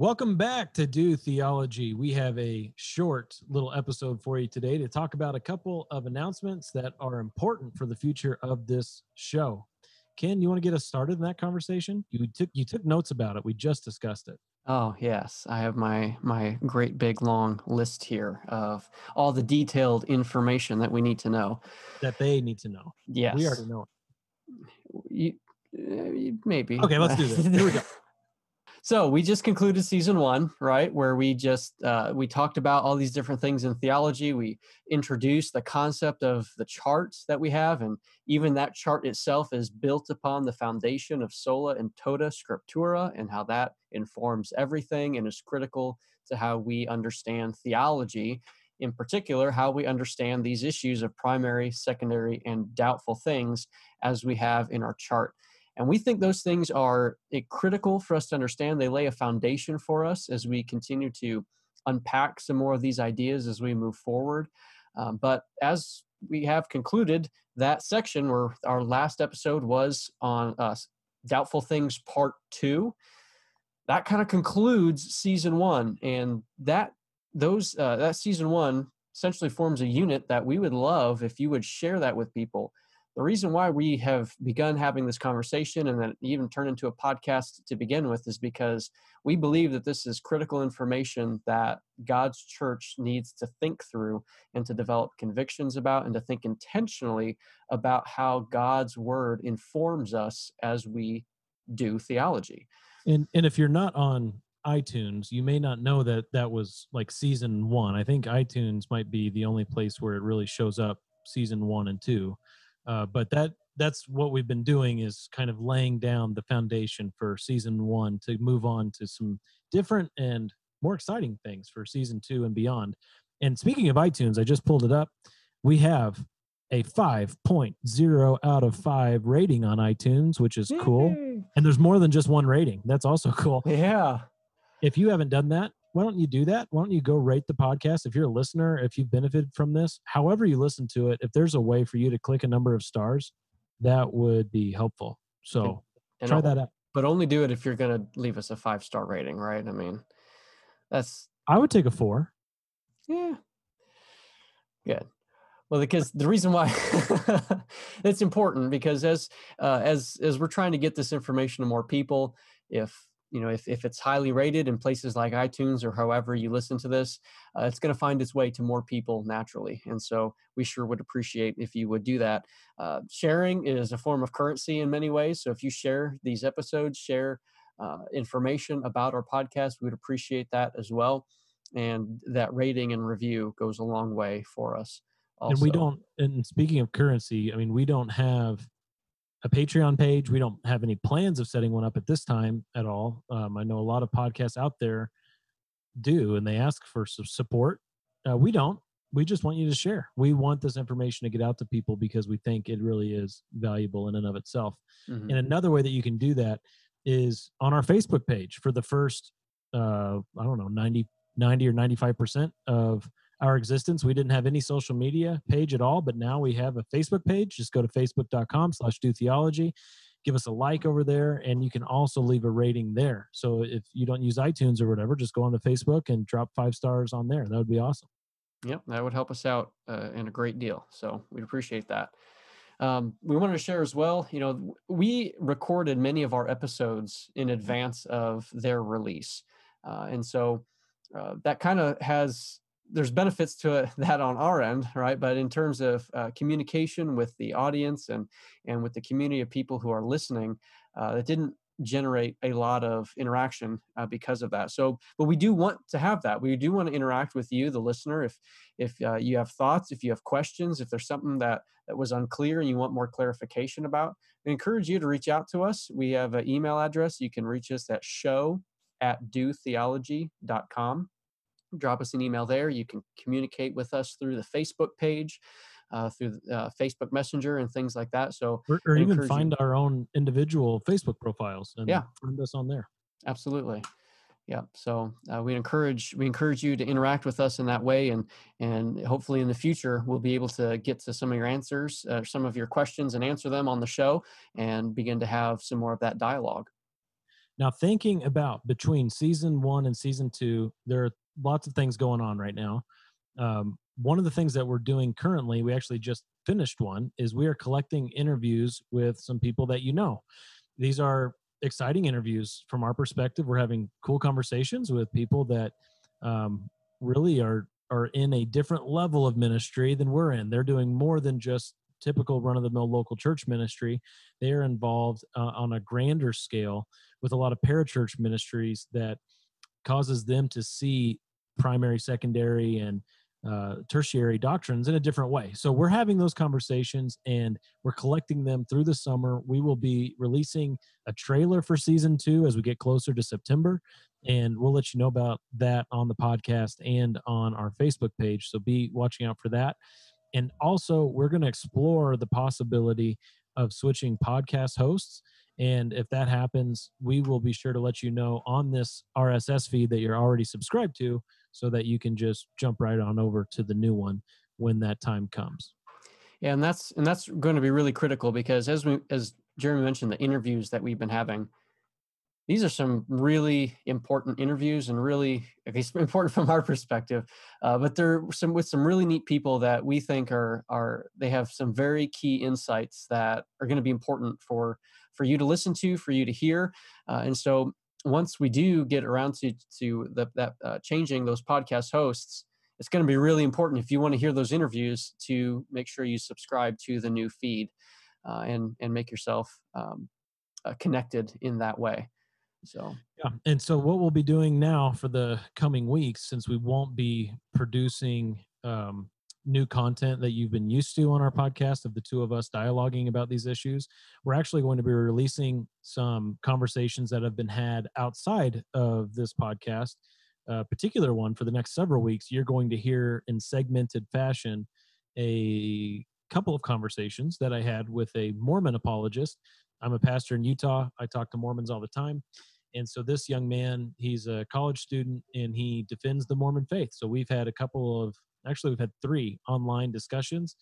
Welcome back to Do Theology. We have a short little episode for you today to talk about a couple of announcements that are important for the future of this show. Ken, you want to get us started in that conversation? You took you took notes about it. We just discussed it. Oh yes, I have my my great big long list here of all the detailed information that we need to know. That they need to know. Yes, We already know. You, uh, maybe. Okay, let's do this. Here we go. So we just concluded season one, right? Where we just uh, we talked about all these different things in theology. We introduced the concept of the charts that we have, and even that chart itself is built upon the foundation of sola and tota scriptura, and how that informs everything and is critical to how we understand theology. In particular, how we understand these issues of primary, secondary, and doubtful things as we have in our chart. And we think those things are eh, critical for us to understand. They lay a foundation for us as we continue to unpack some more of these ideas as we move forward. Um, but as we have concluded that section where our last episode was on uh, doubtful things part two that kind of concludes season one and that those uh, that season one essentially forms a unit that we would love if you would share that with people the reason why we have begun having this conversation and then even turned into a podcast to begin with is because we believe that this is critical information that God's church needs to think through and to develop convictions about and to think intentionally about how God's word informs us as we do theology. And and if you're not on iTunes, you may not know that that was like season 1. I think iTunes might be the only place where it really shows up season 1 and 2 uh, but that that's what we've been doing is kind of laying down the foundation for season one to move on to some different and more exciting things for season two and beyond. And speaking of iTunes, I just pulled it up. We have a 5.0 out of 5 rating on iTunes, which is cool. And there's more than just one rating. That's also cool. Yeah. If you haven't done that, why don't you do that? Why don't you go rate the podcast? If you're a listener, if you've benefited from this, however you listen to it, if there's a way for you to click a number of stars, that would be helpful. So and try that out. But only do it if you're going to leave us a five star rating, right? I mean, that's. I would take a four. Yeah. Good. Well, because the reason why it's important because as uh, as as we're trying to get this information to more people, if you know if, if it's highly rated in places like itunes or however you listen to this uh, it's going to find its way to more people naturally and so we sure would appreciate if you would do that uh, sharing is a form of currency in many ways so if you share these episodes share uh, information about our podcast we would appreciate that as well and that rating and review goes a long way for us also. and we don't and speaking of currency i mean we don't have a Patreon page. We don't have any plans of setting one up at this time at all. Um, I know a lot of podcasts out there do, and they ask for some support. Uh, we don't. We just want you to share. We want this information to get out to people because we think it really is valuable in and of itself. Mm-hmm. And another way that you can do that is on our Facebook page for the first, uh, I don't know, 90, 90 or 95% of our existence. We didn't have any social media page at all, but now we have a Facebook page. Just go to facebook.com slash do theology. Give us a like over there, and you can also leave a rating there. So if you don't use iTunes or whatever, just go on to Facebook and drop five stars on there. That would be awesome. Yep, that would help us out uh, in a great deal. So we'd appreciate that. Um, we wanted to share as well, you know, we recorded many of our episodes in advance of their release. Uh, and so uh, that kind of has there's benefits to it, that on our end, right? But in terms of uh, communication with the audience and and with the community of people who are listening, uh, it didn't generate a lot of interaction uh, because of that. So, but we do want to have that. We do want to interact with you, the listener. If if uh, you have thoughts, if you have questions, if there's something that that was unclear and you want more clarification about, we encourage you to reach out to us. We have an email address. You can reach us at show at dotheology.com drop us an email there. You can communicate with us through the Facebook page, uh, through uh, Facebook Messenger, and things like that. So, or, or even find you. our own individual Facebook profiles and yeah. find us on there. Absolutely. Yeah. So uh, we encourage we encourage you to interact with us in that way, and and hopefully in the future we'll be able to get to some of your answers, uh, some of your questions, and answer them on the show, and begin to have some more of that dialogue. Now, thinking about between season one and season two, there are lots of things going on right now. Um, one of the things that we're doing currently, we actually just finished one, is we are collecting interviews with some people that you know. These are exciting interviews from our perspective. We're having cool conversations with people that um, really are are in a different level of ministry than we're in. They're doing more than just typical run of the mill local church ministry. They are involved uh, on a grander scale with a lot of parachurch ministries that causes them to see primary, secondary, and uh, tertiary doctrines in a different way. So we're having those conversations and we're collecting them through the summer. We will be releasing a trailer for season two as we get closer to September. And we'll let you know about that on the podcast and on our Facebook page. So be watching out for that. And also, we're going to explore the possibility of switching podcast hosts. And if that happens, we will be sure to let you know on this RSS feed that you're already subscribed to so that you can just jump right on over to the new one when that time comes. Yeah, and that's and that's going to be really critical because as we as Jeremy mentioned, the interviews that we've been having, these are some really important interviews and really okay, important from our perspective uh, but they're some with some really neat people that we think are are they have some very key insights that are going to be important for for you to listen to for you to hear. Uh, and so once we do get around to to the, that uh, changing those podcast hosts it's going to be really important if you want to hear those interviews to make sure you subscribe to the new feed uh, and and make yourself um, uh, connected in that way. So. Yeah, and so what we'll be doing now for the coming weeks, since we won't be producing um, new content that you've been used to on our podcast of the two of us dialoguing about these issues, we're actually going to be releasing some conversations that have been had outside of this podcast. A particular one for the next several weeks, you're going to hear in segmented fashion a couple of conversations that I had with a Mormon apologist I'm a pastor in Utah. I talk to Mormons all the time. And so this young man, he's a college student and he defends the Mormon faith. So we've had a couple of, actually, we've had three online discussions.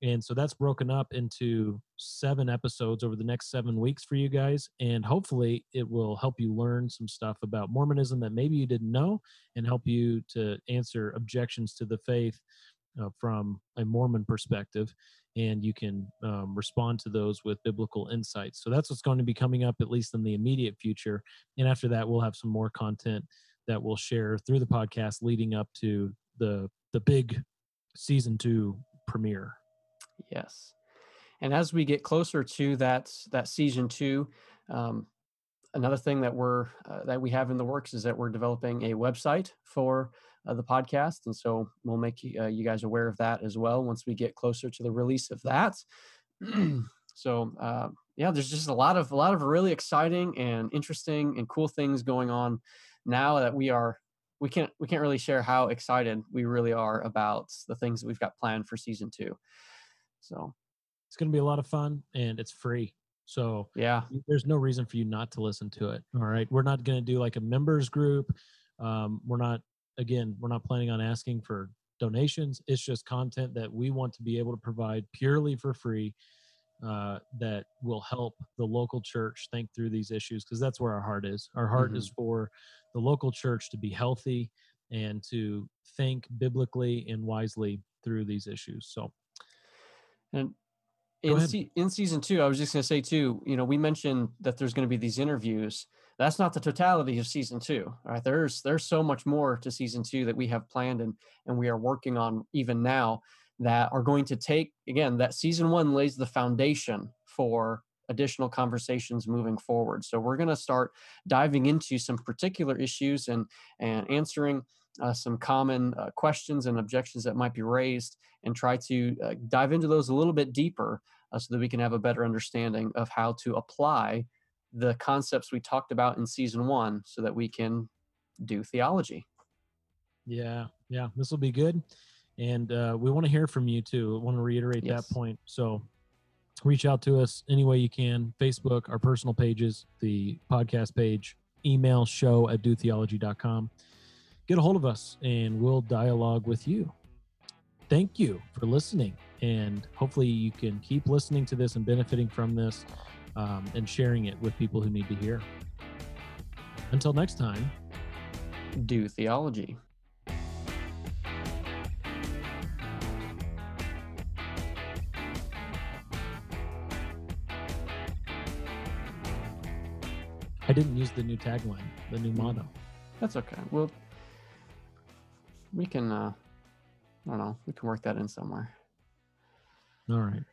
And so that's broken up into seven episodes over the next seven weeks for you guys. And hopefully it will help you learn some stuff about Mormonism that maybe you didn't know and help you to answer objections to the faith uh, from a Mormon perspective and you can um, respond to those with biblical insights. So that's what's going to be coming up, at least in the immediate future. And after that, we'll have some more content that we'll share through the podcast leading up to the the big season two premiere. Yes, and as we get closer to that that season two, um, another thing that we're uh, that we have in the works is that we're developing a website for uh, the podcast. And so we'll make uh, you guys aware of that as well once we get closer to the release of that. so uh, yeah, there's just a lot of a lot of really exciting and interesting and cool things going on now that we are we can't we can't really share how excited we really are about the things that we've got planned for season two. So it's going to be a lot of fun and it's free. So yeah, there's no reason for you not to listen to it. All right, we're not going to do like a members group. Um, we're not again, we're not planning on asking for donations. It's just content that we want to be able to provide purely for free uh, that will help the local church think through these issues because that's where our heart is. Our heart mm-hmm. is for the local church to be healthy and to think biblically and wisely through these issues. So, and in, se- in season two, I was just going to say too, you know, we mentioned that there's going to be these interviews that's not the totality of season two. Right? There's there's so much more to season two that we have planned and and we are working on even now that are going to take again that season one lays the foundation for additional conversations moving forward. So we're going to start diving into some particular issues and and answering uh, some common uh, questions and objections that might be raised and try to uh, dive into those a little bit deeper uh, so that we can have a better understanding of how to apply the concepts we talked about in season one so that we can do theology. Yeah, yeah, this will be good. And uh, we want to hear from you too. I want to reiterate yes. that point. So reach out to us any way you can Facebook, our personal pages, the podcast page, email show at dotheology.com. Get a hold of us and we'll dialogue with you. Thank you for listening. And hopefully you can keep listening to this and benefiting from this um, and sharing it with people who need to hear. Until next time. Do theology. I didn't use the new tagline, the new Mm. motto. That's okay. Well, we can. uh I don't know. We can work that in somewhere. All right.